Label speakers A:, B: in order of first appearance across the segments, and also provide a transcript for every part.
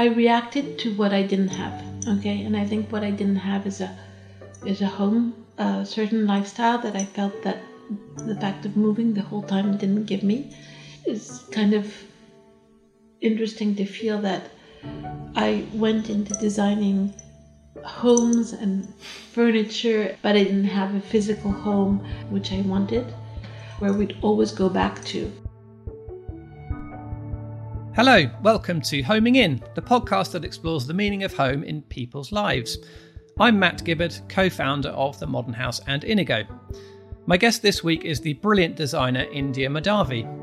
A: I reacted to what I didn't have. Okay, and I think what I didn't have is a is a home, a certain lifestyle that I felt that the fact of moving the whole time didn't give me. It's kind of interesting to feel that I went into designing homes and furniture, but I didn't have a physical home, which I wanted, where we'd always go back to.
B: Hello, welcome to Homing In, the podcast that explores the meaning of home in people's lives. I'm Matt Gibbard, co founder of The Modern House and Inigo. My guest this week is the brilliant designer India Mahdavi.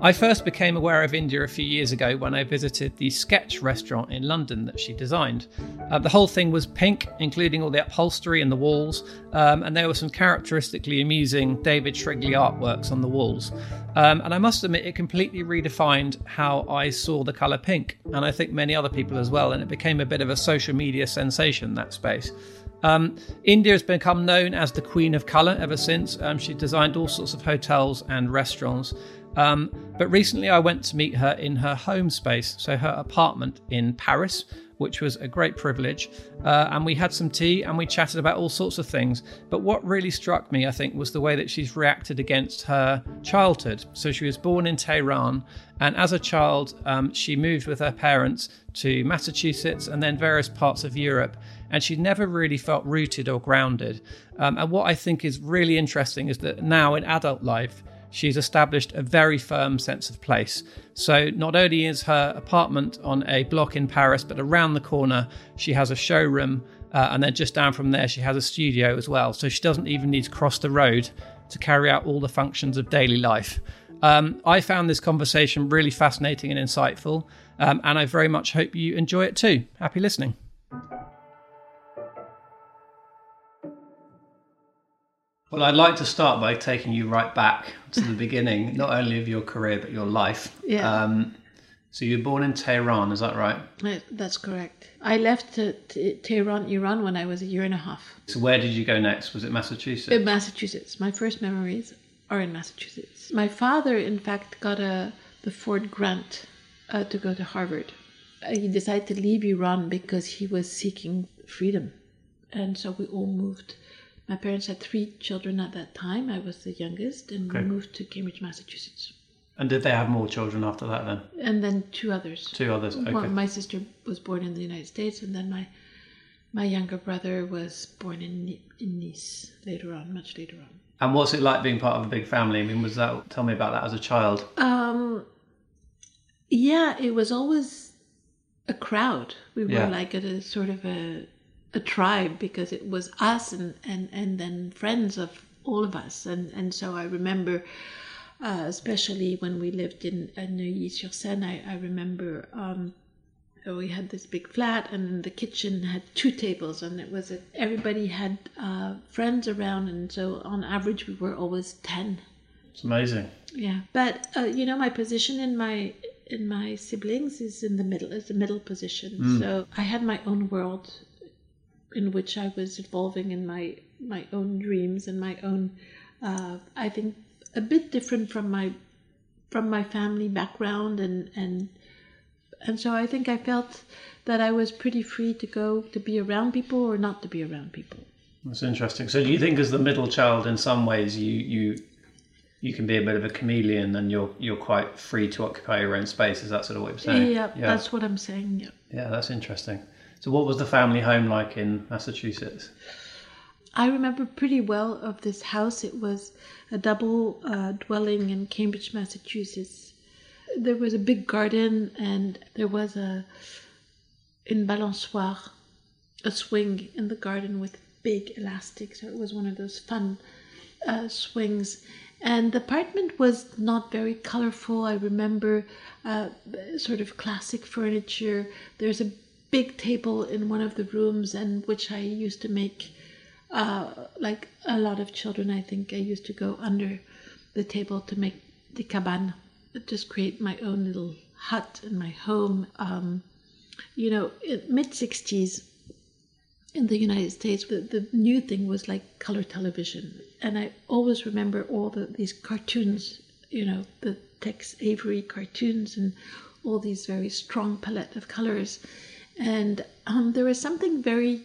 B: I first became aware of India a few years ago when I visited the Sketch restaurant in London that she designed. Uh, the whole thing was pink, including all the upholstery and the walls, um, and there were some characteristically amusing David Shrigley artworks on the walls. Um, and I must admit, it completely redefined how I saw the colour pink, and I think many other people as well, and it became a bit of a social media sensation, that space. Um, India has become known as the Queen of Colour ever since. Um, she designed all sorts of hotels and restaurants. Um, but recently I went to meet her in her home space, so her apartment in Paris, which was a great privilege. Uh, and we had some tea and we chatted about all sorts of things. But what really struck me, I think, was the way that she's reacted against her childhood. So she was born in Tehran, and as a child, um, she moved with her parents to Massachusetts and then various parts of Europe. And she never really felt rooted or grounded. Um, and what I think is really interesting is that now in adult life, she's established a very firm sense of place. So, not only is her apartment on a block in Paris, but around the corner, she has a showroom, uh, and then just down from there, she has a studio as well. So, she doesn't even need to cross the road to carry out all the functions of daily life. Um, I found this conversation really fascinating and insightful, um, and I very much hope you enjoy it too. Happy listening. Well, I'd like to start by taking you right back to the beginning, not only of your career but your life.
A: Yeah.
B: Um, so you were born in Tehran, is that right?
A: That's correct. I left uh, Tehran, Iran, when I was a year and a half.
B: So where did you go next? Was it Massachusetts?
A: In Massachusetts. My first memories are in Massachusetts. My father, in fact, got a the Ford grant uh, to go to Harvard. Uh, he decided to leave Iran because he was seeking freedom, and so we all moved my parents had three children at that time. I was the youngest, and okay. we moved to Cambridge, Massachusetts.
B: And did they have more children after that then?
A: And then two others.
B: Two others. Okay. Well,
A: my sister was born in the United States, and then my my younger brother was born in in Nice later on, much later on.
B: And what's it like being part of a big family? I mean, was that? Tell me about that as a child.
A: Um, yeah, it was always a crowd. We were yeah. like at a sort of a a tribe because it was us and, and, and then friends of all of us. And, and so I remember, uh, especially when we lived in, in Neuilly-sur-Seine, I, I remember um, we had this big flat and the kitchen had two tables and it was a, everybody had uh, friends around and so on average we were always 10
B: it's amazing
A: yeah but uh, you know my position in my in my siblings is in the middle is the middle position mm. so i had my own world in which I was evolving in my my own dreams and my own uh, I think a bit different from my from my family background and and and so I think I felt that I was pretty free to go to be around people or not to be around people.
B: That's interesting. So do you think as the middle child in some ways you you you can be a bit of a chameleon and you're you're quite free to occupy your own space is that sort of what you're saying?
A: Yeah, yeah. that's what I'm saying. Yeah.
B: Yeah, that's interesting. So, what was the family home like in Massachusetts?
A: I remember pretty well of this house. It was a double uh, dwelling in Cambridge, Massachusetts. There was a big garden, and there was a in balançoire, a swing in the garden with big elastic. So it was one of those fun uh, swings. And the apartment was not very colorful. I remember uh, sort of classic furniture. There's a big table in one of the rooms and which I used to make uh, like a lot of children I think I used to go under the table to make the cabane just create my own little hut in my home um, you know mid 60s in the United States the, the new thing was like color television. And I always remember all the, these cartoons you know the Tex Avery cartoons and all these very strong palette of colors, and um, there was something very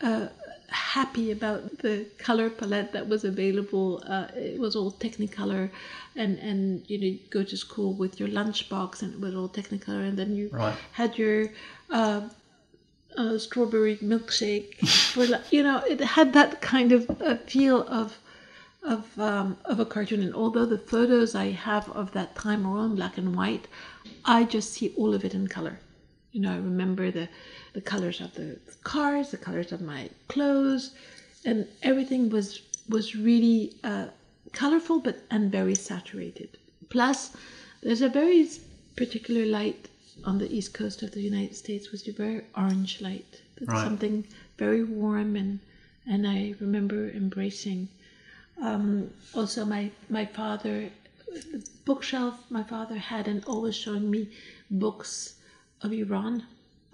A: uh, happy about the color palette that was available. Uh, it was all Technicolor, and and you know you go to school with your lunchbox and it was all Technicolor, and then you
B: Right.
A: had your uh, uh, strawberry milkshake. for, you know, it had that kind of uh, feel of of um, of a cartoon. And although the photos I have of that time are all in black and white, I just see all of it in color. You know, I remember the the colors of the cars, the colors of my clothes, and everything was was really uh, colorful, but and very saturated. Plus, there's a very particular light on the east coast of the United States, was a very orange light. That's
B: Right.
A: something very warm and and I remember embracing. Um, also, my my father, bookshelf my father had, and always showing me books of Iran.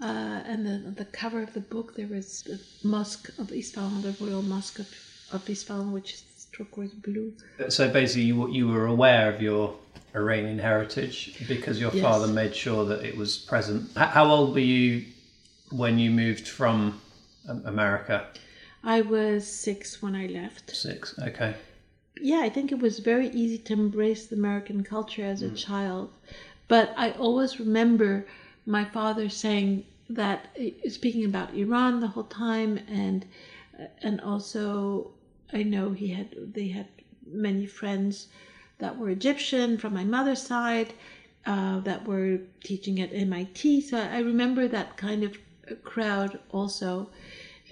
A: Uh, and the the cover of the book there was the mosque of Isfahan, the royal mosque of, of Isfahan, which is turquoise blue.
B: So basically, you, you were aware of your Iranian heritage because your
A: Yes.
B: father made sure that it was present. How old were you when you moved from um, America?
A: I was six when I left.
B: Six. Okay.
A: yeah, I think it was very easy to embrace the American culture as a child. But I always remember my father saying that, speaking about Iran the whole time, and and also I know he had they had many friends that were Egyptian from my mother's side uh, that were teaching at MIT. So I remember that kind of crowd also.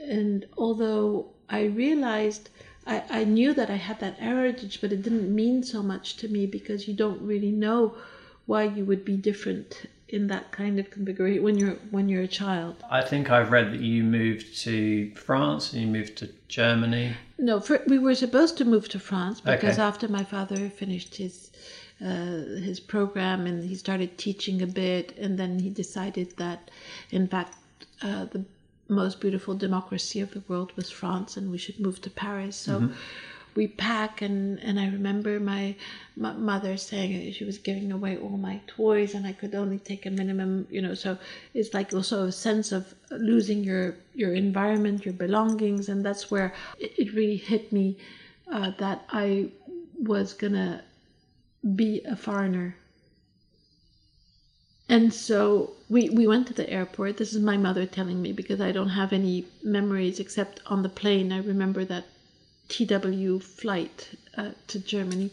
A: And although I realized I, I knew that I had that heritage, but it didn't mean so much to me because you don't really know why you would be different in that kind of configuration when you're when you're a child.
B: I think I've read that you moved to France and you moved to Germany.
A: No, for, we were supposed to move to France because
B: Okay.
A: after my father finished his uh, his program and he started teaching a bit, and then he decided that, in fact, uh, the most beautiful democracy of the world was France, and we should move to Paris. So. We pack and, and I remember my, mother saying she was giving away all my toys and I could only take a minimum, you know. So it's like also a sense of losing your your environment, your belongings, and that's where it, it really hit me uh, that I was gonna be a foreigner. And so we, we went to the airport. This is my mother telling me because I don't have any memories except on the plane. I remember that TW flight uh, to Germany.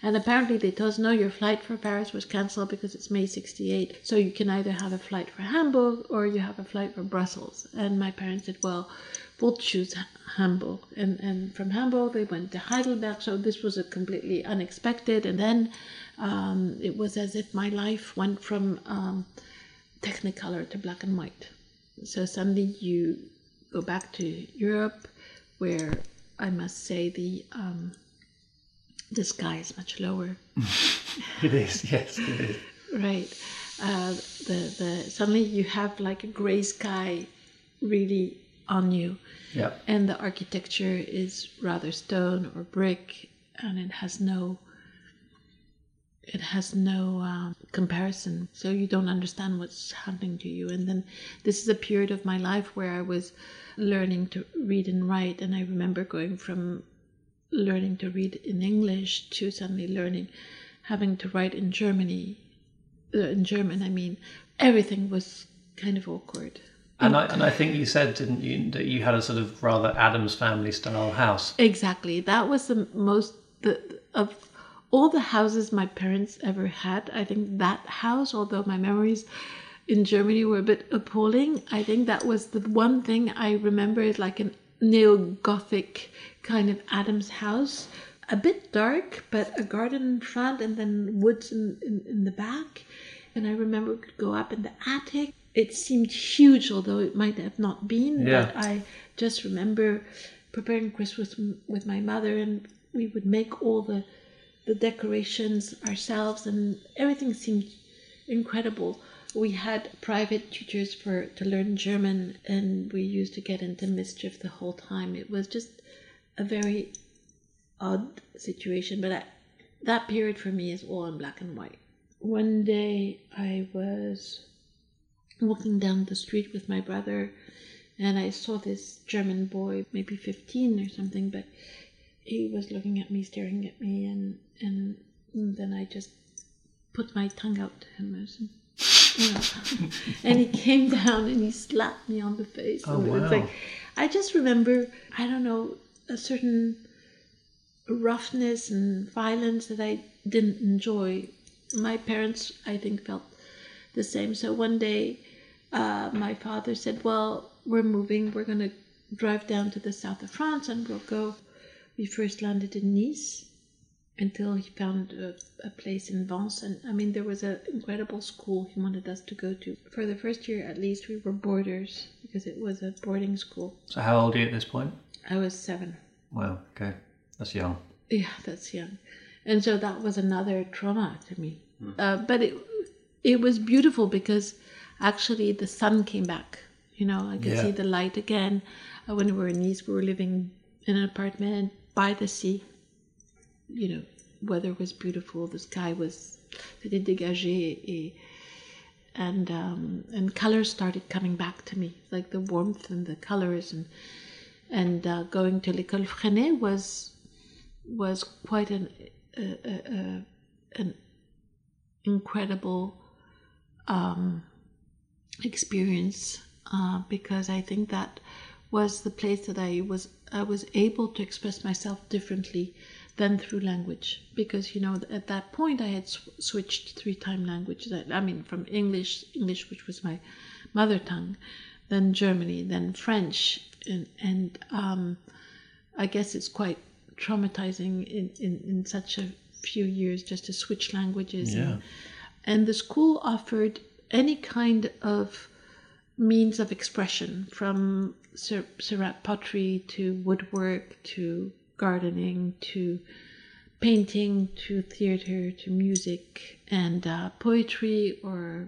A: And apparently they told us, no, your flight for Paris was cancelled because it's May 68. So you can either have a flight for Hamburg or you have a flight for Brussels. And my parents said, well, we'll choose Hamburg. And, and from Hamburg they went to Heidelberg. So this was a completely unexpected. And then um, it was as if my life went from um, Technicolor to black and white. So suddenly you go back to Europe, where I must say the um, the sky is much lower.
B: It is, yes, it is.
A: Right. Uh, the the suddenly you have like a gray sky, really on you,
B: Yeah.
A: and the architecture is rather stone or brick, and it has no. It has no um, comparison, so you don't understand what's happening to you. And then this is a period of my life where I was learning to read and write, and I remember going from learning to read in English to suddenly learning having to write in Germany, uh, in German. I mean, everything was kind of awkward.
B: And I, and I think you said, didn't you, that you had a sort of rather Addams family style house.
A: Exactly. That was the most the of all the houses my parents ever had. I think that house, although my memories in Germany were a bit appalling, I think that was the one thing I remember is like a neo-gothic kind of Addams house. A bit dark, but a garden in front and then woods in, in, in the back. And I remember we could go up in the attic. It seemed huge, although it might have not been.
B: Yeah.
A: But I just remember preparing Christmas with my mother, and we would make all the the decorations ourselves, and everything seemed incredible. We had private tutors for to learn German, and we used to get into mischief the whole time. It was just a very odd situation, but I, that period for me is all in black and white. one day I was walking down the street with my brother and I saw this German boy, maybe 15 or something, but he was looking at me, staring at me, and, and, then I just put my tongue out to him. You know, and he came down and he slapped me on the face.
B: Oh,
A: and
B: wow.
A: like, I just remember, I don't know, a certain roughness and violence that I didn't enjoy. My parents, I think, felt the same. So one day, uh, my father said, Well, we're moving. We're going to drive down to the south of France and we'll go. We first landed in Nice until he found a, a place in Vence. And I mean, there was an incredible school he wanted us to go to. For the first year, at least, we were boarders because it was a boarding school.
B: So, how old are you at this point?
A: I was seven.
B: Wow, okay. That's young.
A: Yeah, that's young. And so that was another trauma to me. Uh, but it, it was beautiful because actually the sun came back. You know, I could
B: Yeah.
A: see the light again. Uh, when we were in Nice, we were living in an apartment by the sea. You know, weather was beautiful. The sky was c'était dégagé, et, and um, and colors started coming back to me, like the warmth and the colors, and and uh, going to l'école Freinet was was quite an uh, uh, an incredible um, experience uh, because I think that was the place that I was I was able to express myself differently than through language because you know at that point I had sw- switched three time languages I, I mean from English English which was my mother tongue then Germany then French and and um, I guess it's quite traumatizing in, in, in such a few years just to switch languages
B: Yeah.
A: and, and the school offered any kind of means of expression from ceramic pottery to woodwork to gardening to painting to theater to music and uh, poetry or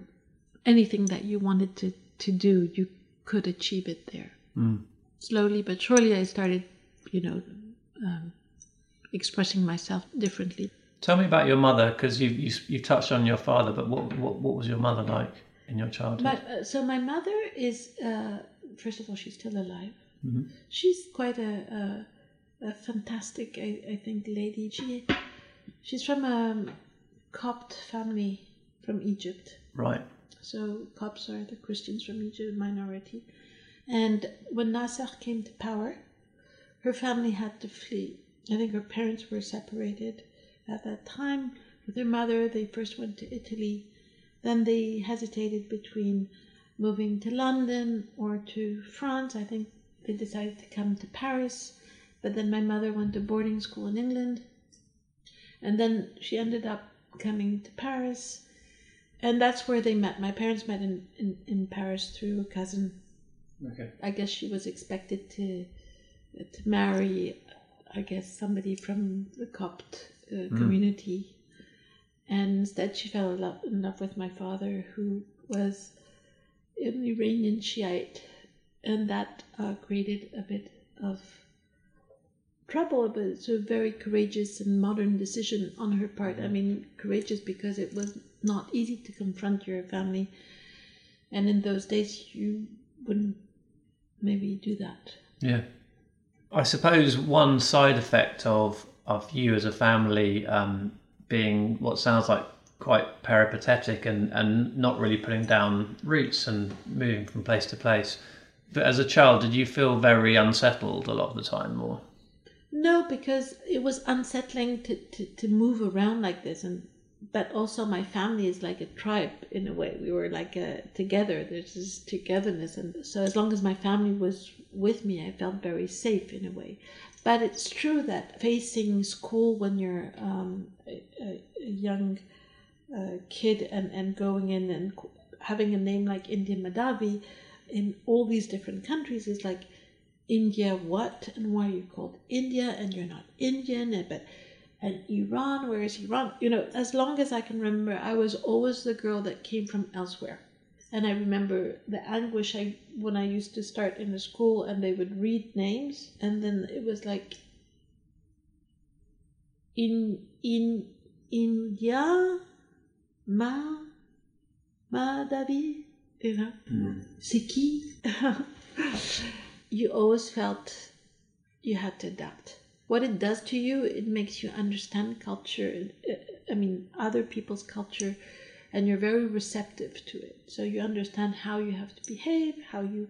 A: anything that you wanted to, to do you could achieve it there. Slowly but surely i started you know um, expressing myself differently.
B: Tell me about your mother, because you, you you touched on your father, but what, what what was your mother like in your childhood?
A: Uh, so my mother is, uh, first of all, she's still alive. Mm-hmm. She's quite a, a, a fantastic, I, I think, lady. She she's from a Copt family from Egypt.
B: right.
A: So Copts are the Christians from Egypt, minority. And when Nasser came to power, her family had to flee. I think her parents were separated at that time. With her mother, they first went to Italy. Then they hesitated between moving to London or to France. I think they decided to come to Paris. But then my mother went to boarding school in England. And then she ended up coming to Paris and that's where they met. My parents met in, in, in Paris through a cousin.
B: Okay.
A: I guess she was expected to to marry, I guess somebody from the Copt uh, community, and instead she fell in love, in love with my father, who was an Iranian Shiite, and that uh, created a bit of trouble, but it's a very courageous and modern decision on her part. I mean, courageous because it was not easy to confront your family, and in those days you wouldn't maybe do that.
B: Yeah. I suppose one side effect of of you as a family um, being what sounds like quite peripatetic and, and not really putting down roots and moving from place to place. But as a child, did you feel very unsettled a lot of the time, or
A: No, because it was unsettling to, to, to move around like this, and but also my family is like a tribe in a way. We were like a, together. There's this togetherness, and so as long as my family was with me, I felt very safe in a way. But it's true that facing school when you're um, a, a young uh, kid and, and going in and having a name like India Mahdavi in all these different countries is like India what? And why are you called India? And you're not Indian and but and Iran? Where is Iran? You know as long as I can remember I was always the girl that came from elsewhere. And I remember the anguish I when I used to start in the school and they would read names and then it was like in in India Ma, Ma David, you know, mm-hmm. c'est qui? you always felt you had to adapt. What it does to you, it makes you understand culture. Uh, I mean, other people's culture, and you're very receptive to it. So you understand how you have to behave, how you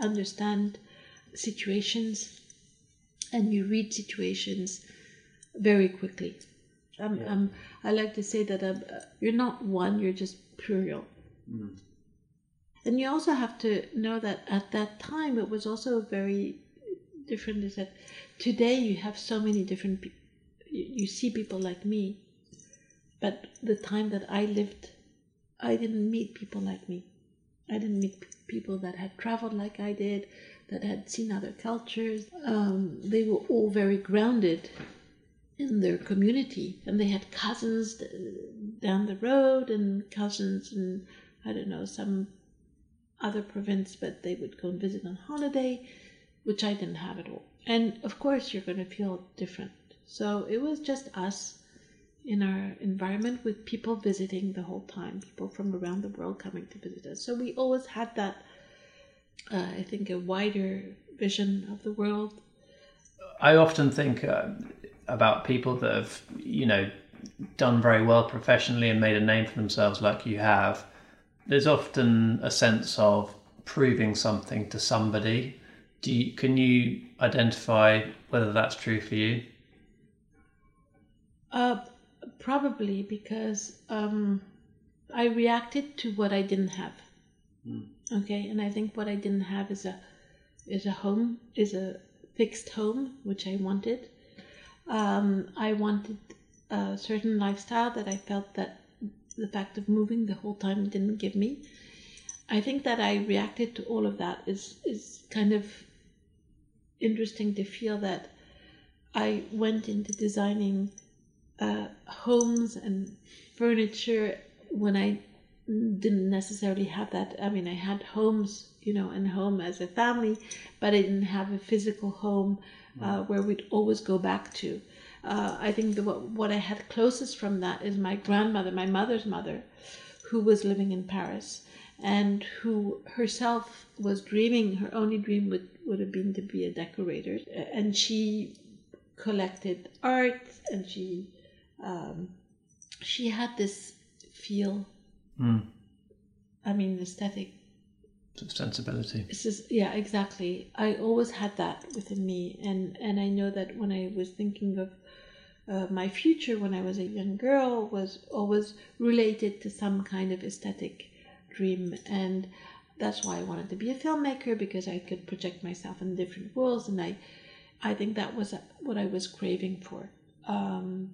A: understand situations, and you read situations very quickly. Um,
B: Yeah.
A: um, I like to say that um, uh, you're not one, you're just plural. And you also have to know that at that time it was also very different. Is that today you have so many different people, you, you see people like me, but the time that I lived, I didn't meet people like me. I didn't meet people that had traveled like I did, that had seen other cultures. Um, they were all very grounded in their community, and they had cousins down the road and cousins in I don't know some other province, but they would go and visit on holiday, which I didn't have at all. And of course, you're going to feel different. So it was just us in our environment with people visiting the whole time, people from around the world coming to visit us. So we always had that, uh, I think, a wider vision of the world.
B: I often think uh, about people that have, you know, done very well professionally and made a name for themselves, like you have. There's often a sense of proving something to somebody. Do you, can you identify whether that's true for you?
A: Uh, probably because um, I reacted to what I didn't have. Okay, and I think what I didn't have is a is a home, is a fixed home, which I wanted. Um, I wanted a certain lifestyle that I felt that the fact of moving the whole time didn't give me. I think that I reacted to all of that is is kind of interesting to feel that I went into designing uh, homes and furniture when I didn't necessarily have that. I mean, I had homes, you know, and home as a family, but I didn't have a physical home uh, where we'd always go back to. Uh, I think the, what, what I had closest from that is my grandmother, my mother's mother, who was living in Paris and who herself was dreaming, her only dream would, would have been to be a decorator. And she collected art and she um, she had this feel
B: Mm.
A: i mean aesthetic
B: Sort of sensibility.
A: this is yeah exactly i always had that within me and and i know that when i was thinking of uh, my future when i was a young girl was always related to some kind of aesthetic dream and that's why i wanted to be a filmmaker because i could project myself in different worlds and i i think that was what i was craving for um,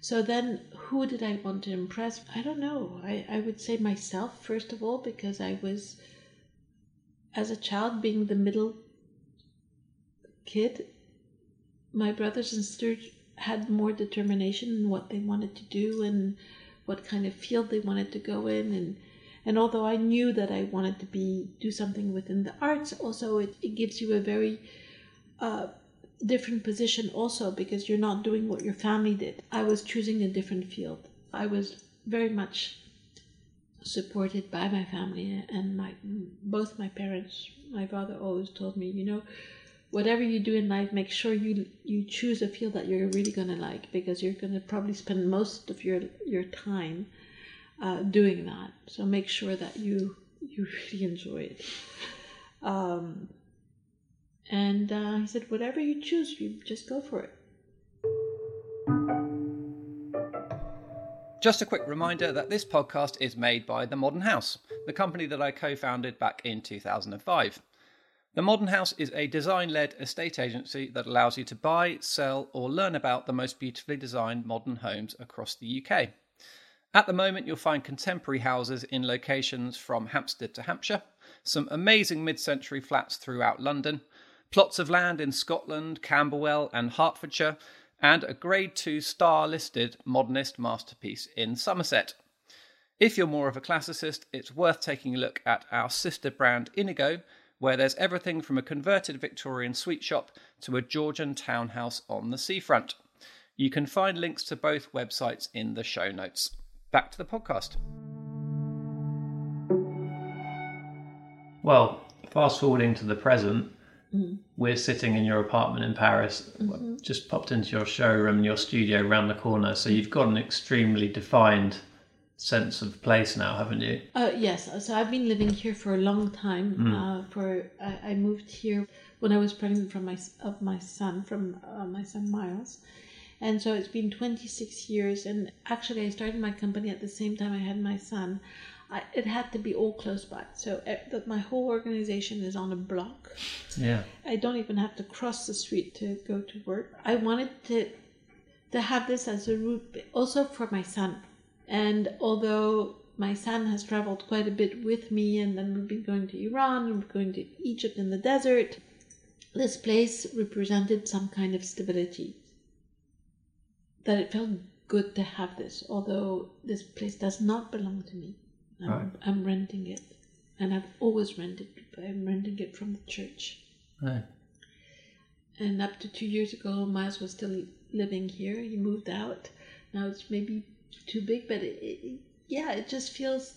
A: so then, who did I want to impress? I don't know. I, I would say myself, first of all, because I was, as a child, being the middle kid. My brothers and sisters had more determination in what they wanted to do and what kind of field they wanted to go in. And, and although I knew that I wanted to be do something within the arts, also it, it gives you a very uh, different position also because you're not doing what your family did. I was choosing a different field. I was very much supported by my family and my both my parents. My father always told me, you know, whatever you do in life, make sure you you choose a field that you're really gonna like because you're gonna probably spend most of your your time uh, doing that. So make sure that you you really enjoy it. Um, and uh, he said, whatever you choose, you just go for it.
B: Just a quick reminder that this podcast is made by The Modern House, the company that I co founded back in 2005. The Modern House is a design led estate agency that allows you to buy, sell, or learn about the most beautifully designed modern homes across the UK. At the moment, you'll find contemporary houses in locations from Hampstead to Hampshire, some amazing mid century flats throughout London, plots of land in Scotland, Camberwell, and Hertfordshire, and a Grade 2 star listed modernist masterpiece in Somerset. If you're more of a classicist, it's worth taking a look at our sister brand Inigo, where there's everything from a converted Victorian sweet shop to a Georgian townhouse on the seafront. You can find links to both websites in the show notes. back to the podcast. Well, fast forwarding to the present, we're sitting in your apartment in Paris. Just popped into your showroom and your studio around the corner. So you've got an extremely defined sense of place now, haven't you?
A: Uh, yes, so I've been living here for a long time. Uh, for I, I moved here when I was pregnant from my of my son, from uh, my son Miles, and so it's been 26 years. And actually, I started my company at the same time I had my son. I, it had to be all close by, so uh, that my whole organization is on a block.
B: Yeah.
A: I don't even have to cross the street to go to work. I wanted to to have this as a route also for my son. And although my son has traveled quite a bit with me, and then we've been going to Iran and we're going to Egypt in the desert, this place represented some kind of stability. That it felt good to have this, although this place does not belong to me. I'm,
B: Right.
A: I'm renting it, and I've always rented. I'm renting it from the church.
B: Right.
A: And up to two years ago, Miles was still living here. He moved out. Now it's maybe too big, but it, it, yeah, it just feels.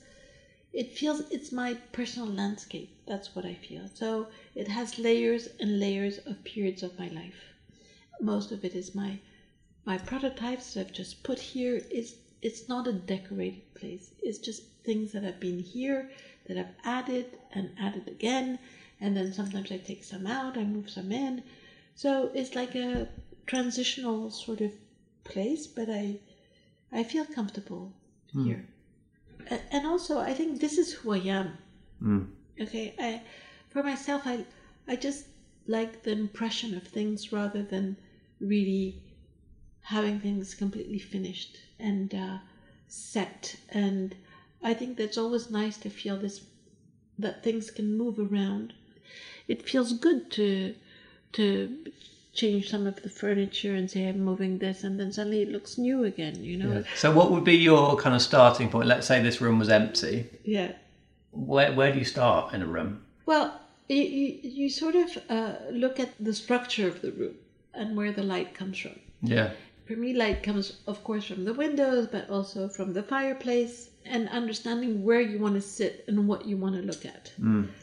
A: It feels it's my personal landscape. That's what I feel. So it has layers and layers of periods of my life. Most of it is my my prototypes that I've just put here. Is it's not a decorated place. It's just things that have been here that I've added and added again, and then sometimes I take some out, I move some in. So it's like a transitional sort of place, but I I feel comfortable here. And also, I think this is who I am.
B: Mm.
A: Okay, I for myself, I I just like the impression of things rather than really having things completely finished and uh, set. And I think that's always nice to feel this that things can move around. It feels good to to change some of the furniture and say I'm moving this, and then suddenly it looks new again. You know?
B: So what would be your kind of starting point? Let's say this room was empty.
A: yeah.
B: Where where do you start in a room?
A: Well, you, you, you sort of uh, look at the structure of the room and where the light comes from.
B: Yeah.
A: For me, light comes, of course, from the windows, but also from the fireplace and understanding where you want to sit and what you want to look at.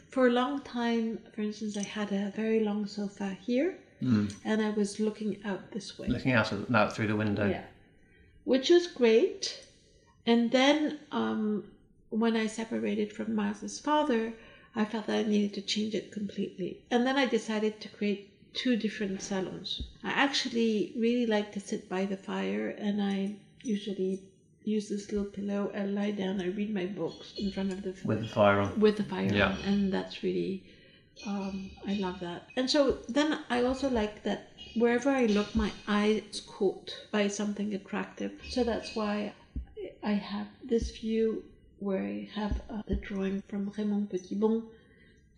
A: For a long time, for instance, I had a very long sofa here and I was looking out this way.
B: Looking out of, out through the window.
A: Yeah. Which was great. And then um, when I separated from Miles's father, I felt that I needed to change it completely. And then I decided to create two different salons. I actually really like to sit by the fire and I usually use this little pillow, and lie down, I read my books in front of the
B: With the fire on.
A: with the fire
B: Yeah.
A: on, and that's really um, I love that. And so then I also like that wherever I look, my eye is caught by something attractive. So that's why I have this view where I have uh, the drawing from Raymond Pettibon.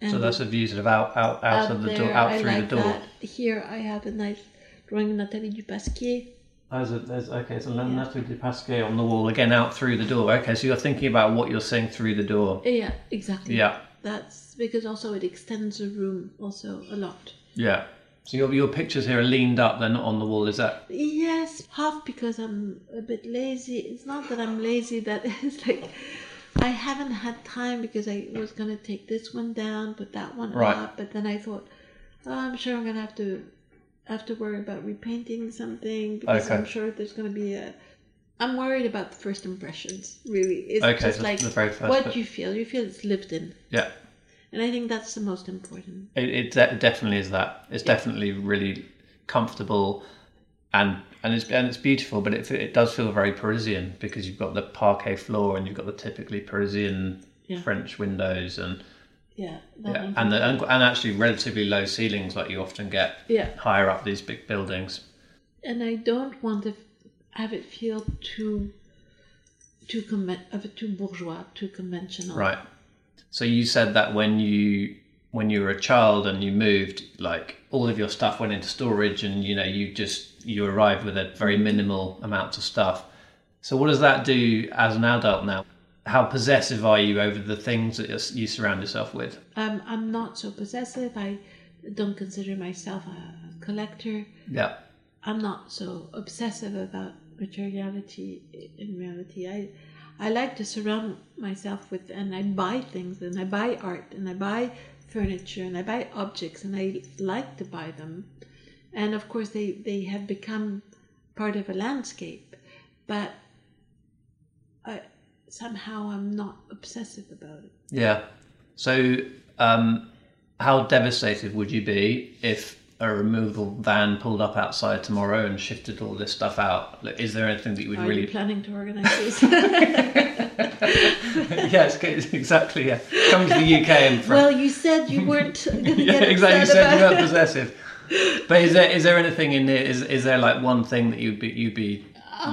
A: And
B: So that's a view sort of out out, out, of the door, out
A: I
B: through
A: like
B: the door.
A: That. Here I have a nice drawing of Nathalie Dupasquier.
B: There's, a, there's okay, so Leonardo di Pasquet on the wall again out through the door. Okay, so you're thinking about what you're seeing through the door.
A: Yeah, exactly.
B: Yeah,
A: That's because also it extends the room also a lot.
B: yeah. So your your pictures here are leaned up; they're not on the wall. Is that
A: Yes, half because I'm a bit lazy. It's not that I'm lazy, that it's like I haven't had time because I was going to take this one down, put that one
B: Right.
A: up, but then I thought, oh, I'm sure I'm going to have to have to worry about repainting something because
B: Okay.
A: I'm sure there's going to be a. I'm worried about the first impressions, really. It's
B: Okay,
A: just
B: so
A: like
B: the very first
A: what
B: bit.
A: you feel. You feel it's lived in.
B: yeah?
A: And I think that's the most important.
B: It, it de- definitely is that. It's definitely really comfortable, and and it's and it's beautiful. But it it does feel very Parisian because you've got the parquet floor and you've got the typically Parisian
A: Yeah.
B: French windows and
A: Yeah.
B: yeah, and, the, and and actually relatively low ceilings like you often get
A: yeah.
B: higher up these big buildings.
A: and I don't want to have it feel too too conven- of it too bourgeois, too conventional.
B: Right. So you said that when you when you were a child and you moved, like all of your stuff went into storage, and you know you just you arrive with a very minimal amount of stuff. So what does that do as an adult now? How possessive are you over the things that you surround yourself with?
A: Um, I'm not so possessive. I don't consider myself a collector.
B: Yeah.
A: I'm not so obsessive about materiality. In reality, I I like to surround myself with, and I buy things, and I buy art, and I buy furniture, and I buy objects, and I like to buy them. And of course, they, they have become part of a landscape, but I, somehow I'm not obsessive about it.
B: Yeah. So, um, how devastated would you be if a removal van pulled up outside tomorrow and shifted all this stuff out? Is there anything that you would
A: Are
B: really?
A: you planning to organize this?
B: yes, exactly. Yeah, coming to the UK and from.
A: well, you said you weren't going to
B: yeah,
A: get
B: exactly. You said you weren't possessive. But is there is there anything in there? Is is there like one thing that you'd be you'd be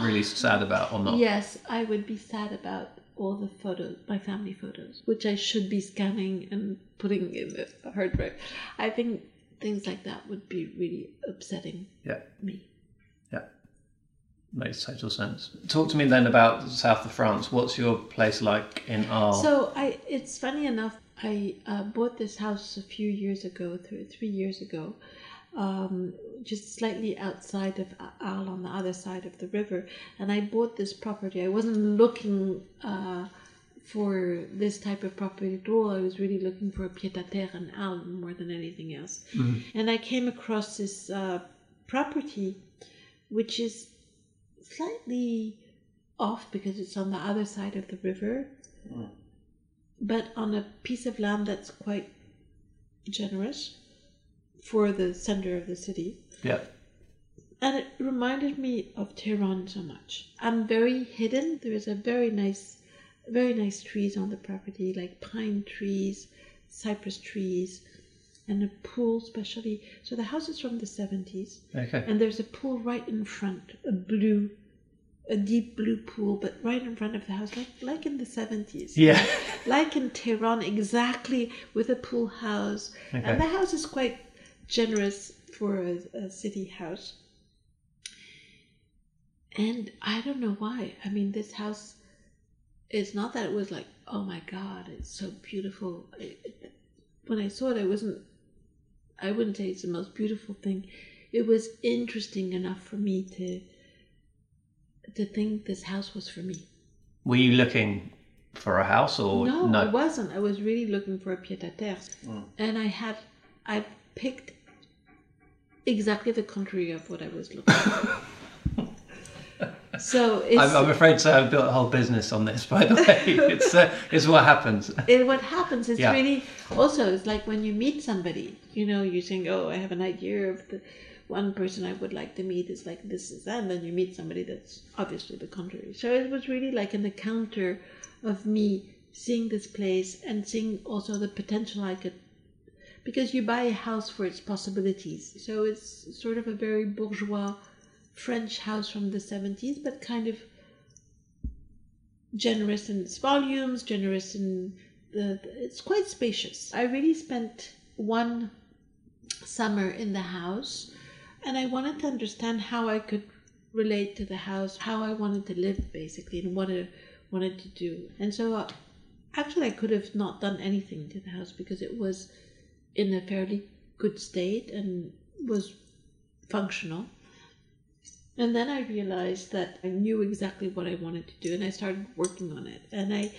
B: really sad about or not?
A: Yes, I would be sad about all the photos, my family photos, which I should be scanning and putting in the hard drive. I think things like that would be really upsetting
B: Yeah.
A: me.
B: Yeah. Makes total sense. Talk to me then about the south of France. What's your place like in Arles?
A: So I, it's funny enough. I uh, bought this house a few years ago, th- three years ago, um, just slightly outside of Arles on the other side of the river. And I bought this property. I wasn't looking uh, for this type of property at all. I was really looking for a pied-à-terre in Arles more than anything else. And I came across this uh, property, which is slightly off because it's on the other side of the river but on a piece of land that's quite generous for the center of the city.
B: yeah.
A: And it reminded me of Tehran so much. I'm very hidden. There is a very nice, very nice trees on the property, like pine trees, cypress trees, and a pool, especially. So the house is from the 70s,
B: Okay.
A: and there's a pool right in front, a blue, a deep blue pool, but right in front of the house, like like in the 70s
B: Yeah.
A: like in Tehran, exactly with a pool house.
B: Okay.
A: And the house is quite generous for a, a city house. And I don't know why. I mean, this house, it's not that it was like, oh my God, it's so beautiful. It, it- when I saw it, I wasn't, I wouldn't say it's the most beautiful thing. It was interesting enough for me to to think this house was for me.
B: Were you looking for a house or
A: No,
B: no?
A: I wasn't. I was really looking for a pied-à-terre,
B: Mm.
A: and I had, I picked exactly the contrary of what I was looking for. so it's
B: I'm, I'm afraid to say I've built a whole business on this. By the way, it's uh, it's what happens.
A: it, what happens is
B: Yeah.
A: really also it's like when you meet somebody, you know, you think, oh, I have an idea of the one person I would like to meet is like this is that, and then you meet somebody that's obviously the contrary. So it was really like an encounter of me seeing this place and seeing also the potential I could because you buy a house for its possibilities. So it's sort of a very bourgeois French house from the 70s, but kind of generous in its volumes, generous in the. It's quite spacious. I really spent one summer in the house, and I wanted to understand how I could relate to the house, how I wanted to live, basically, and what I wanted to do. And so, uh, actually, I could have not done anything to the house because it was in a fairly good state and was functional. And then I realized that I knew exactly what I wanted to do, and I started working on it. And I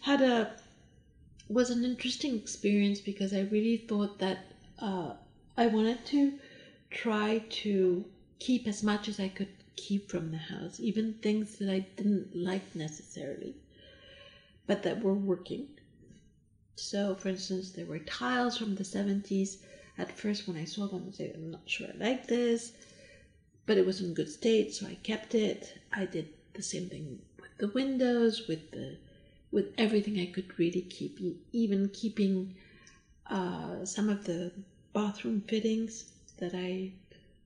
A: had a was an interesting experience because I really thought that uh, I wanted to try to keep as much as I could keep from the house, even things that I didn't like necessarily, but that were working. So, for instance, there were tiles from the 70s. At first, when I saw them, I said, I'm not sure I like this, but it was in good state, so I kept it. I did the same thing with the windows, with the with everything I could really keep, even keeping uh, some of the bathroom fittings that I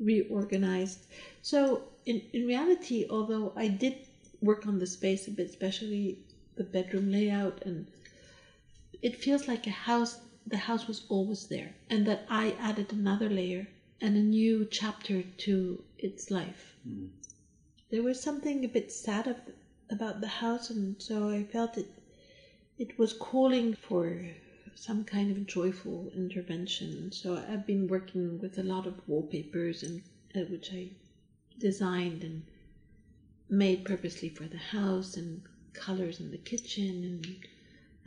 A: reorganized. So, in, in reality, although I did work on the space a bit, especially the bedroom layout, and it feels like a house, the house was always there, and that I added another layer and a new chapter to its life. There was something a bit sad of, about the house, and so I felt it. It was calling for some kind of joyful intervention. So I've been working with a lot of wallpapers, and uh, which I designed and made purposely for the house, and colors in the kitchen, and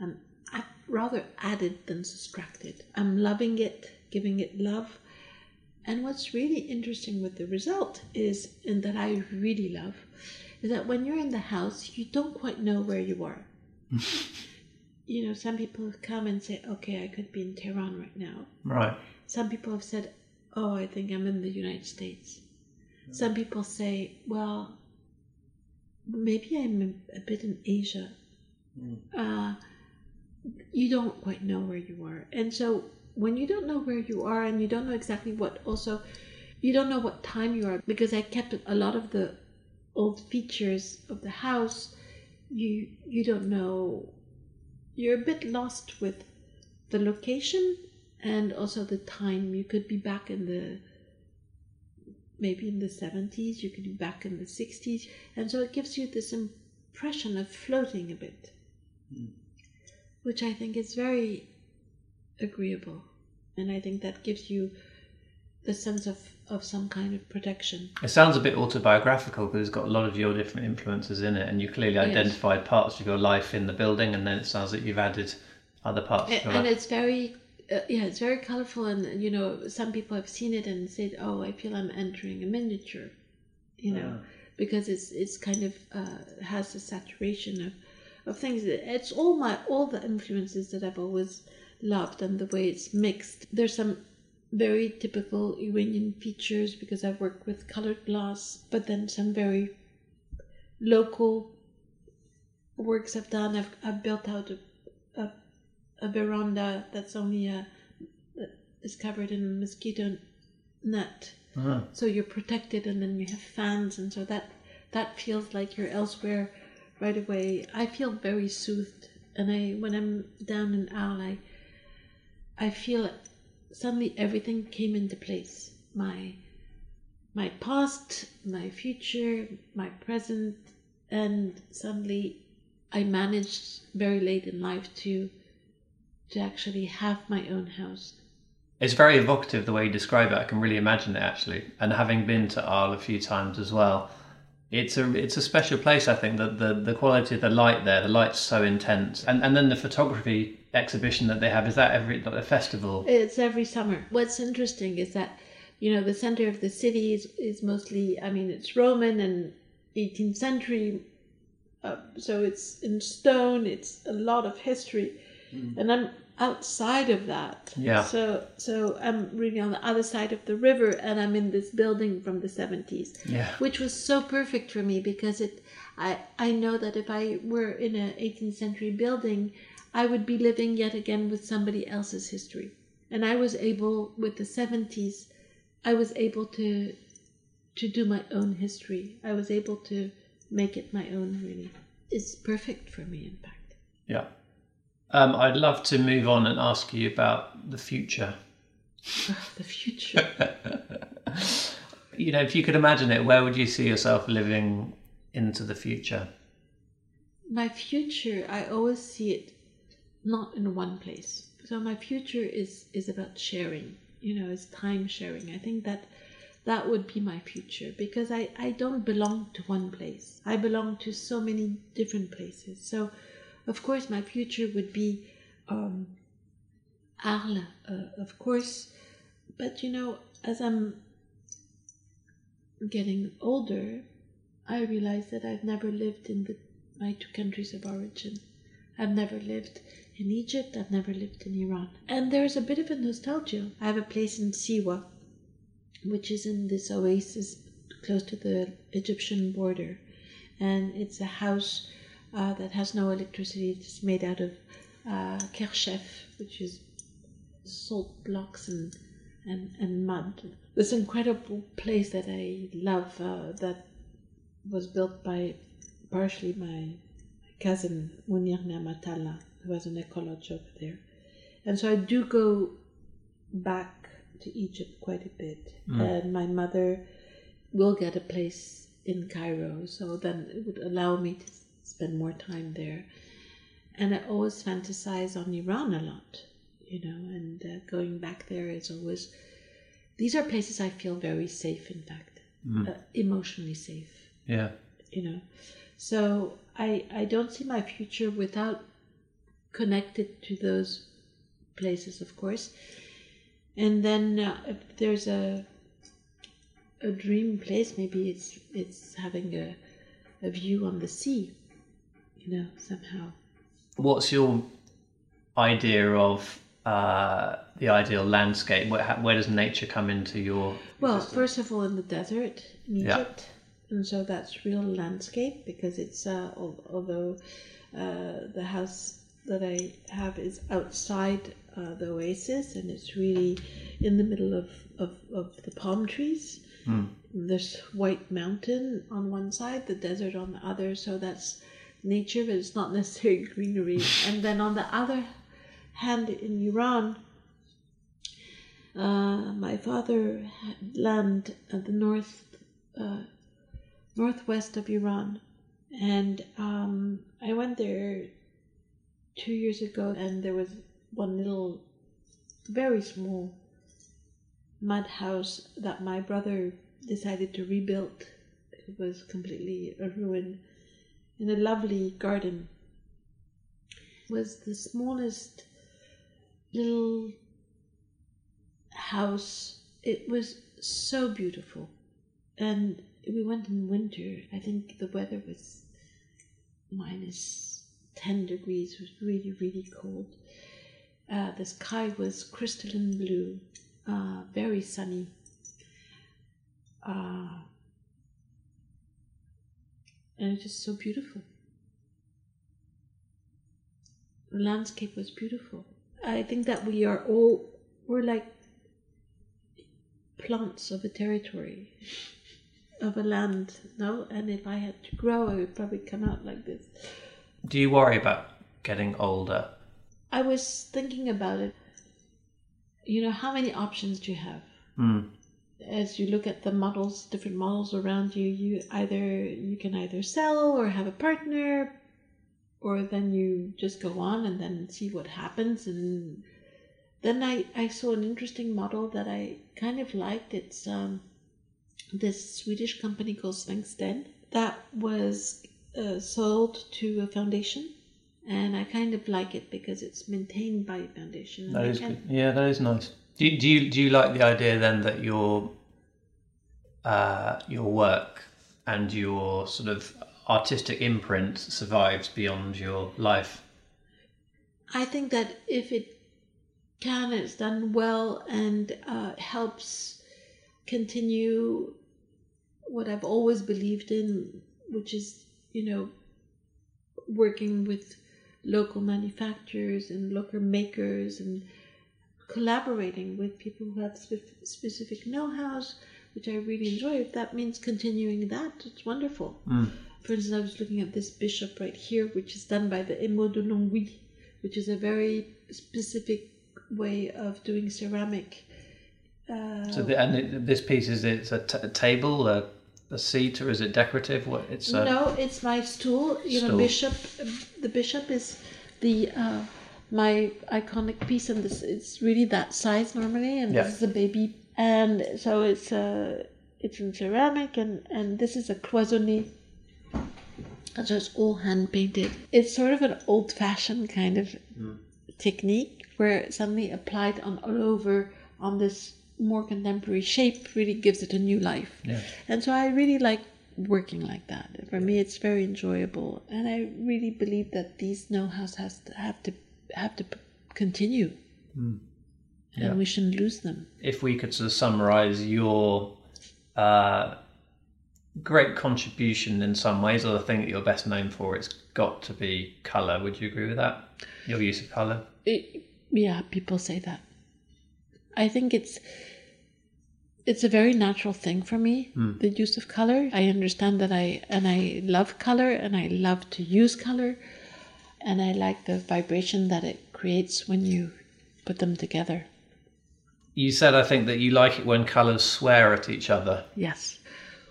A: I'm rather added than subtracted. I'm loving it, giving it love. And what's really interesting with the result is, and that I really love, is that when you're in the house, you don't quite know where you are. you know, some people come and say, okay, I could be in Tehran right now.
B: Right.
A: Some people have said, oh, I think I'm in the United States. Some people say, well, maybe I'm a, a bit in Asia. Uh, you don't quite know where you are. And so when you don't know where you are and you don't know exactly what also, you don't know what time you are because I kept a lot of the old features of the house. You you don't know. You're a bit lost with the location and also the time. You could be back in the maybe in the 70s, you could be back in the 60s, and so it gives you this impression of floating a bit, hmm. Which I think is very agreeable, and I think that gives you the sense of, of some kind of protection.
B: It sounds a bit autobiographical because it's got a lot of your different influences in it, and you clearly
A: Yes.
B: identified parts of your life in the building, and then it sounds like you've added other parts of
A: and,
B: life.
A: it's very uh, yeah it's very colorful and you know some people have seen it and said oh i feel i'm entering a miniature you know
B: Ah.
A: because it's it's kind of uh, has a saturation of of things it's all my all the influences that i've always loved and the way it's mixed there's some very typical iranian features because i've worked with colored glass but then some very local works I've done. I've, I've built out a, a, a veranda that's only a, is covered in a mosquito net,
B: Ah.
A: so you're protected, and then you have fans, and so that that feels like you're elsewhere right away. I feel very soothed, and I when I'm down in Arles, I I feel suddenly everything came into place. My my past, my future, my present, and suddenly I managed very late in life to to actually have my own house.
B: It's very evocative the way you describe it. I can really imagine it actually. And having been to Arles a few times as well, it's a it's a special place. I think that the the quality of the light there, the light's so intense, and and then the photography exhibition that they have is that every like the festival.
A: It's every summer. What's interesting is that, you know, the center of the city is, is mostly, I mean, it's Roman and 18th century, uh, so it's in stone, it's a lot of history. And I'm outside of that.
B: Yeah.
A: So, so I'm really on the other side of the river and I'm in this building from the 70s.
B: Yeah.
A: which was so perfect for me because it I I know that if I were in a 18th century building, I would be living yet again with somebody else's history. And I was able with the 70s, I was able to to do my own history. I was able to make it my own really. It's perfect for me in fact.
B: Yeah. Um, I'd love to move on and ask you about the future.
A: the future.
B: You know, if you could imagine it, where would you see yourself living into the future?
A: my future i always see it not in one place so my future is is about sharing you know it's time sharing i think that that would be my future because i i don't belong to one place i belong to so many different places so of course my future would be um arles uh, of course but you know as i'm getting older I realize that I've never lived in the, my two countries of origin. I've never lived in Egypt, I've never lived in Iran. And there's a bit of a nostalgia. I have a place in Siwa, which is in this oasis close to the Egyptian border. And it's a house uh, that has no electricity. It's made out of uh, kershef, which is salt blocks and, and, and mud. This incredible place that I love uh, that was built by partially my cousin Mounir Neamatalla, who has an ecology over there. And so I do go back to Egypt quite a bit. And my mother will get a place in Cairo, so then it would allow me to spend more time there. And I always fantasize on Iran a lot, you know, and uh, going back there is always. These are places I feel very safe, in fact, uh, emotionally safe
B: Yeah.
A: you know. So I I don't see my future without connected to those places, of course. And then uh, if there's a a dream place, maybe it's it's having a a view on the sea, you know, somehow.
B: What's your idea of uh, the ideal landscape? Where, where does nature come into your?
A: Well, first of all, in the desert in
B: Yeah.
A: Egypt, and so that's real landscape because it's uh, although uh, the house that I have is outside uh, the oasis and it's really in the middle of, of, of the palm trees. There's White Mountain on one side, the desert on the other, so that's nature, but it's not necessarily greenery. and then on the other hand, in Iran, uh, my father had land at the north, uh, northwest of Iran, and um, I went there two years ago, and there was one little, very small mud house that my brother decided to rebuild. It was completely a ruin in a lovely garden. Was the smallest little house. It was so beautiful. And we went in winter. I think the weather was minus 10 degrees. It was really, really cold. Uh, the sky was crystalline blue, uh, very sunny. Uh, and it just so beautiful. The landscape was beautiful. I think that we are all, we're like plants of a territory, of a land, no? And if I had to grow, I would probably come out like this.
B: Do you worry about getting older?
A: I was thinking about it. You know, how many options do you have?
B: Hmm.
A: As you look at the models, different models around you, you either you can either sell or have a partner, or then you just go on and then see what happens. And then I, I saw an interesting model that I kind of liked. It's um, this Swedish company called Svenskt Tenn that was uh, sold to a foundation. And I kind of like it because it's maintained by a foundation.
B: That is good. Yeah, that is nice. Do you, do you do you like the idea then that your uh, your work and your sort of artistic imprint survives beyond your life?
A: I think that if it can, it's done well and uh, helps continue what I've always believed in, which is, you know, working with local manufacturers and local makers and collaborating with people who have spe- specific know-hows, which I really enjoy. If that means continuing that, it's wonderful.
B: Mm.
A: For instance, I was looking at this bishop right here, which is done by the Émaux de Longwy, which is a very specific way of doing ceramic. Uh,
B: So the, and it, this piece is it's a, t- a table, a, a seat, or is it decorative? What it's a,
A: no, it's my stool. You know,
B: Stool.
A: bishop. The bishop is the uh, my iconic piece, and this it's really that size normally, and
B: Yeah.
A: this is a baby, and so it's uh, it's in ceramic, and and this is a cloisonné. And So it's all hand painted. It's sort of an old fashioned kind of technique where suddenly applied on all over on this more contemporary shape really gives it a new life.
B: Yeah.
A: And so I really like working like that. For me, it's very enjoyable, and I really believe that these know-hows has to have to have to p- continue,
B: Yeah.
A: and we shouldn't lose them.
B: if we could sort of summarize your uh, great contribution in some ways, or the thing that you're best known for, it's got to be color. Would you agree with that? Your use of color.
A: It, yeah, people say that. I think it's it's a very natural thing for me, the use of color. I understand that I and I love color and I love to use color and I like the vibration that it creates when you put them together.
B: You said, I think, that you like it when colors swear at each other.
A: Yes.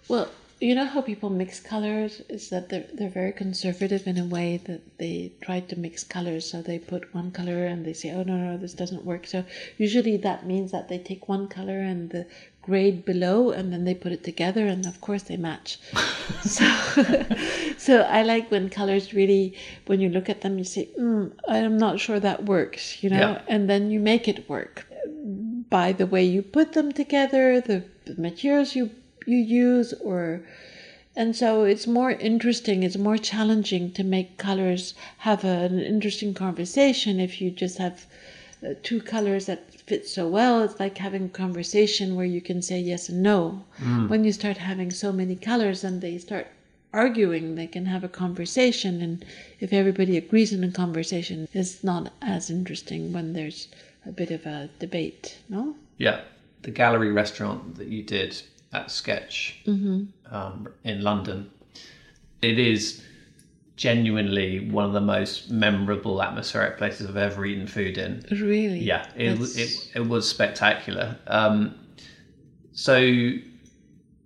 A: Well, you know how people mix colors is that they're they're very conservative in a way that they try to mix colors. So they put one color and they say, "Oh no, no, this doesn't work." So usually that means that they take one color and the grade below and then they put it together and of course they match. So so i like when colors really when you look at them you say mm, i'm not sure that works you know?
B: Yeah.
A: and then you make it work. By the way you put them together the, the materials you you use or and so it's more interesting it's more challenging to make colors have an interesting conversation if you just have Uh, two colors that fit so well. It's like having a conversation where you can say yes and no. Mm. When you start having so many colors and they start arguing they can have a conversation. And if everybody agrees in a conversation it's not as interesting when there's a bit of a debate no?
B: Yeah, the gallery restaurant that you did at Sketch mm-hmm. um, in London, it is genuinely one of the most memorable atmospheric places I've ever eaten food in.
A: really
B: Yeah, it
A: That's-
B: it, it was spectacular. Um, so,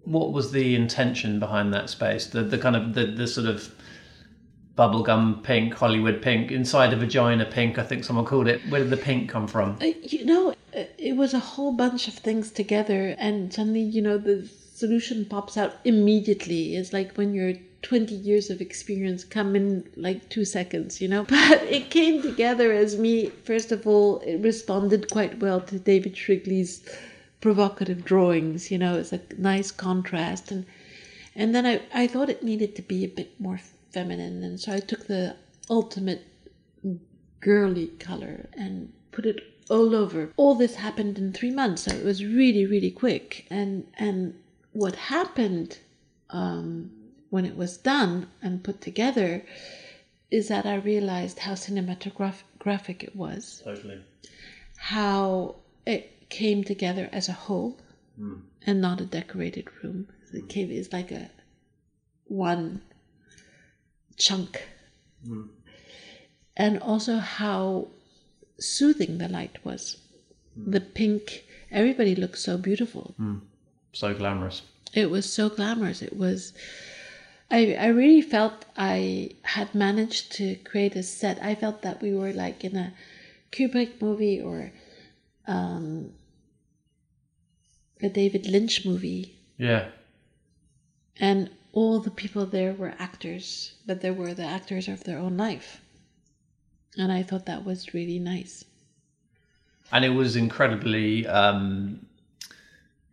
B: what was the intention behind that space? The the kind of the the sort of bubblegum pink, Hollywood pink, inside a vagina pink. I think someone called it. Where did the pink come from?
A: Uh, you know, uh, it was a whole bunch of things together, and suddenly, you know, the solution pops out immediately. It's like when your 20 years of experience come in like two seconds, you know? But it came together as me, first of all, it responded quite well to David Shrigley's provocative drawings, you know, it's a nice contrast. And and then I, I thought it needed to be a bit more feminine, and so I took the ultimate girly color and put it all over. All this happened in three months, so it was really, really quick. And and what happened um, when it was done and put together is that I realized how cinematographic it was,
B: Totally.
A: how it came together as a whole hmm. and not a decorated room. It hmm. came is like a one chunk. Hmm. And also how soothing the light was. The pink, everybody looked so beautiful.
B: So glamorous.
A: It was so glamorous. It was. I, I really felt I had managed to create a set. I felt that we were like in a Kubrick movie or um, a David Lynch movie,
B: Yeah.
A: and all the people there were actors, but they were the actors of their own life. And I thought that was really nice.
B: and it was incredibly um,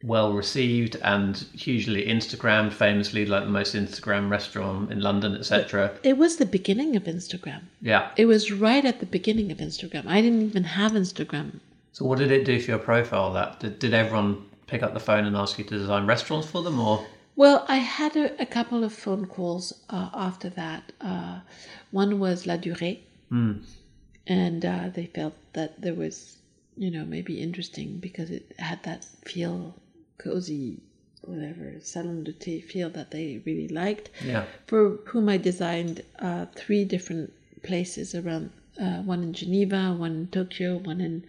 B: well received and hugely Instagrammed, famously like the most Instagram restaurant in London, etc.
A: It was the beginning of Instagram.
B: Yeah.
A: It was right at the beginning of Instagram. I didn't even have Instagram.
B: So what did it do for your profile? That did, did everyone pick up the phone and ask you to design restaurants for them, or
A: Well, I had a, a couple of phone calls uh, after that. Uh, one was Ladurée, and uh, they felt that there was, you know, maybe interesting because it had that feel cozy, whatever, salon de thé feel that they really liked.
B: yeah,
A: For whom I designed uh, three different places around, uh, one in Geneva, one in Tokyo, one in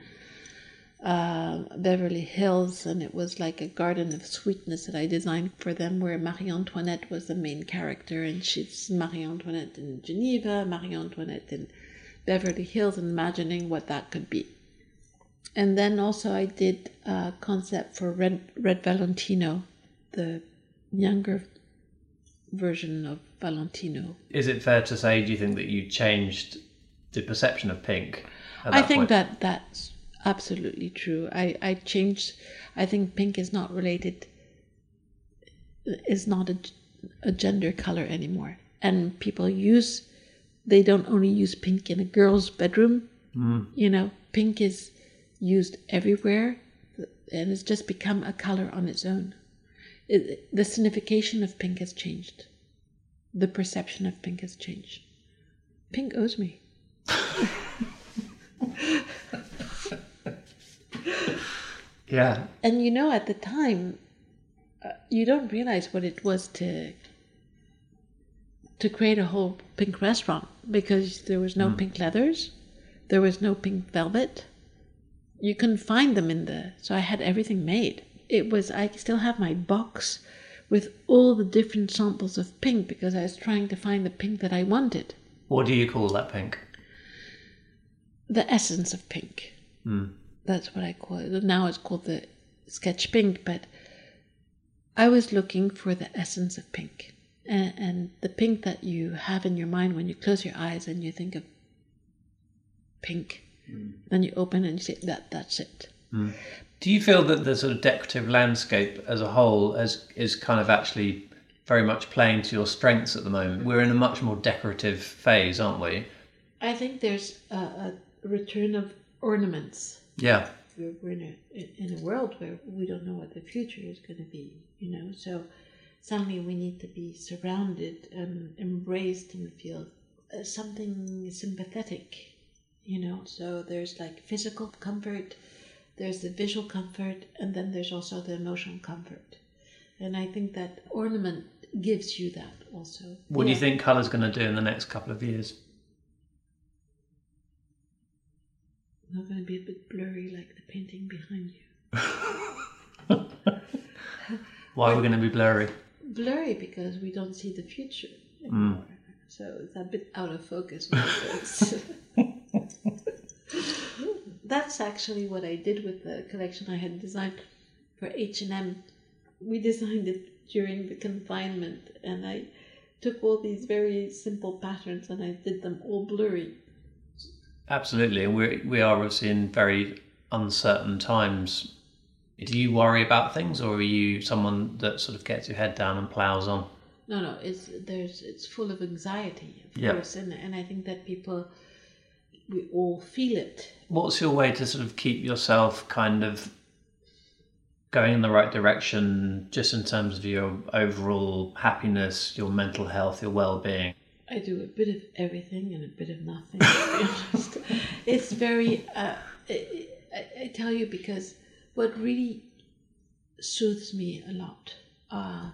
A: uh, Beverly Hills, and it was like a garden of sweetness that I designed for them, where Marie Antoinette was the main character, and she's Marie Antoinette in Geneva, Marie Antoinette in Beverly Hills, and imagining what that could be. And then also I did a concept for Red, Red Valentino, the younger version of Valentino.
B: is it fair to say? Do you think that you changed the perception of pink?
A: I think
B: point?
A: that that's absolutely true. I, I changed. I think pink is not related. Is not a, a gender color anymore, and people use. They don't only use pink in a girl's bedroom. Hmm. You know, pink is used everywhere, and it's just become a color on its own. It, the signification of pink has changed. The perception of pink has changed. Pink owes me.
B: yeah,
A: And you know, at the time, uh, you don't realize what it was to to create a whole pink restaurant because there was no pink leathers, there was no pink velvet. You couldn't find them in there. So I had everything made. It was. I still have my box with all the different samples of pink because I was trying to find the pink that I wanted,
B: what do you call that pink?
A: the essence of pink. Hmm. That's what I call it. Now it's called the sketch pink, but I was looking for the essence of pink. And, and the pink that you have in your mind when you close your eyes and you think of pink. Then you open and you say, that, that's it.
B: Do you feel that the sort of decorative landscape as a whole as, is kind of actually very much playing to your strengths at the moment? We're in a much more decorative phase, aren't we?
A: I think there's a, a return of ornaments.
B: Yeah.
A: We're, we're in, a, in a world where we don't know what the future is going to be, you know. So suddenly we need to be surrounded and embraced and feel uh, something sympathetic, you know. So there's like physical comfort, there's the visual comfort, and then there's also the emotional comfort. And I think that ornament gives you that also.
B: What do you
A: Yeah.
B: think colour's going to do in the next couple of years?
A: Not going to be a bit blurry like the painting behind you.
B: Why are we going to be blurry?
A: Blurry because we don't see the future hmm. anymore. So it's a bit out of focus. with the photos. That's actually what I did with the collection I had designed for H&M. We designed it during the confinement and I took all these very simple patterns and I did them all blurry.
B: Absolutely, and we we are obviously in very uncertain times. Do you worry about things, or are you someone that sort of gets your head down and plows on?
A: No, no, it's there's it's full of anxiety, of
B: Yeah.
A: course, and and I think that people we all feel it.
B: What's your way to sort of keep yourself kind of going in the right direction, just in terms of your overall happiness, your mental health, your well-being?
A: I do a bit of everything and a bit of nothing. To be honest, it's very. Uh, I, I, I tell you because what really soothes me a lot uh,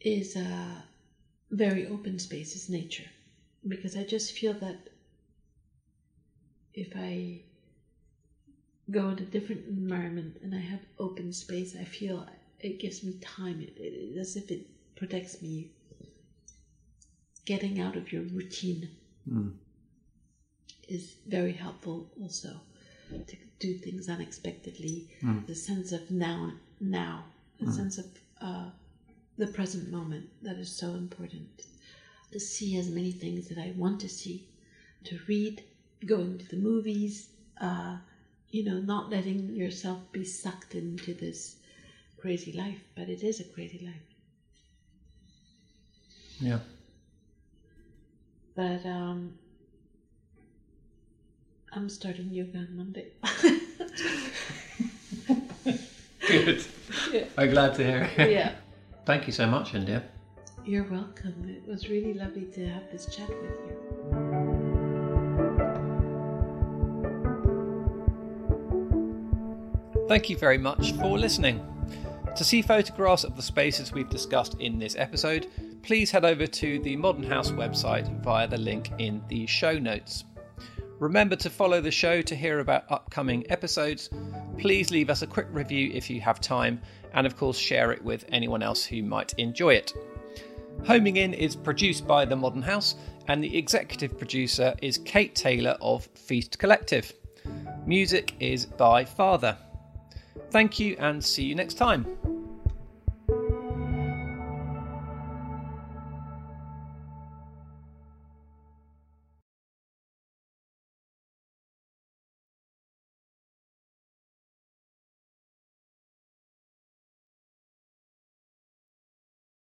A: is uh, very open spaces, nature, because I just feel that if I go in a different environment and I have open space, I feel it gives me time. It, it, as if it protects me getting out of your routine
B: Mm.
A: is very helpful also to do things unexpectedly
B: Mm.
A: the sense of now now the sense of uh, the present moment that is so important to see as many things that i want to see to read going to the movies uh, you know not letting yourself be sucked into this crazy life but it is a crazy life
B: Yeah.
A: But um, I'm starting yoga on Monday.
B: Good.
A: Yeah.
B: I'm glad to hear it.
A: yeah.
B: Thank you so much, India.
A: You're welcome. It was really lovely to have this chat with you.
B: Thank you very much for listening. To see photographs of the spaces we've discussed in this episode, please head over to the Modern House website via the link in the show notes. Remember to follow the show to hear about upcoming episodes. Please leave us a quick review if you have time, and of course, share it with anyone else who might enjoy it. Homing In is produced by The Modern House, and the executive producer is Kate Taylor of Feast Collective. Music is by Father. Thank you and see you next time.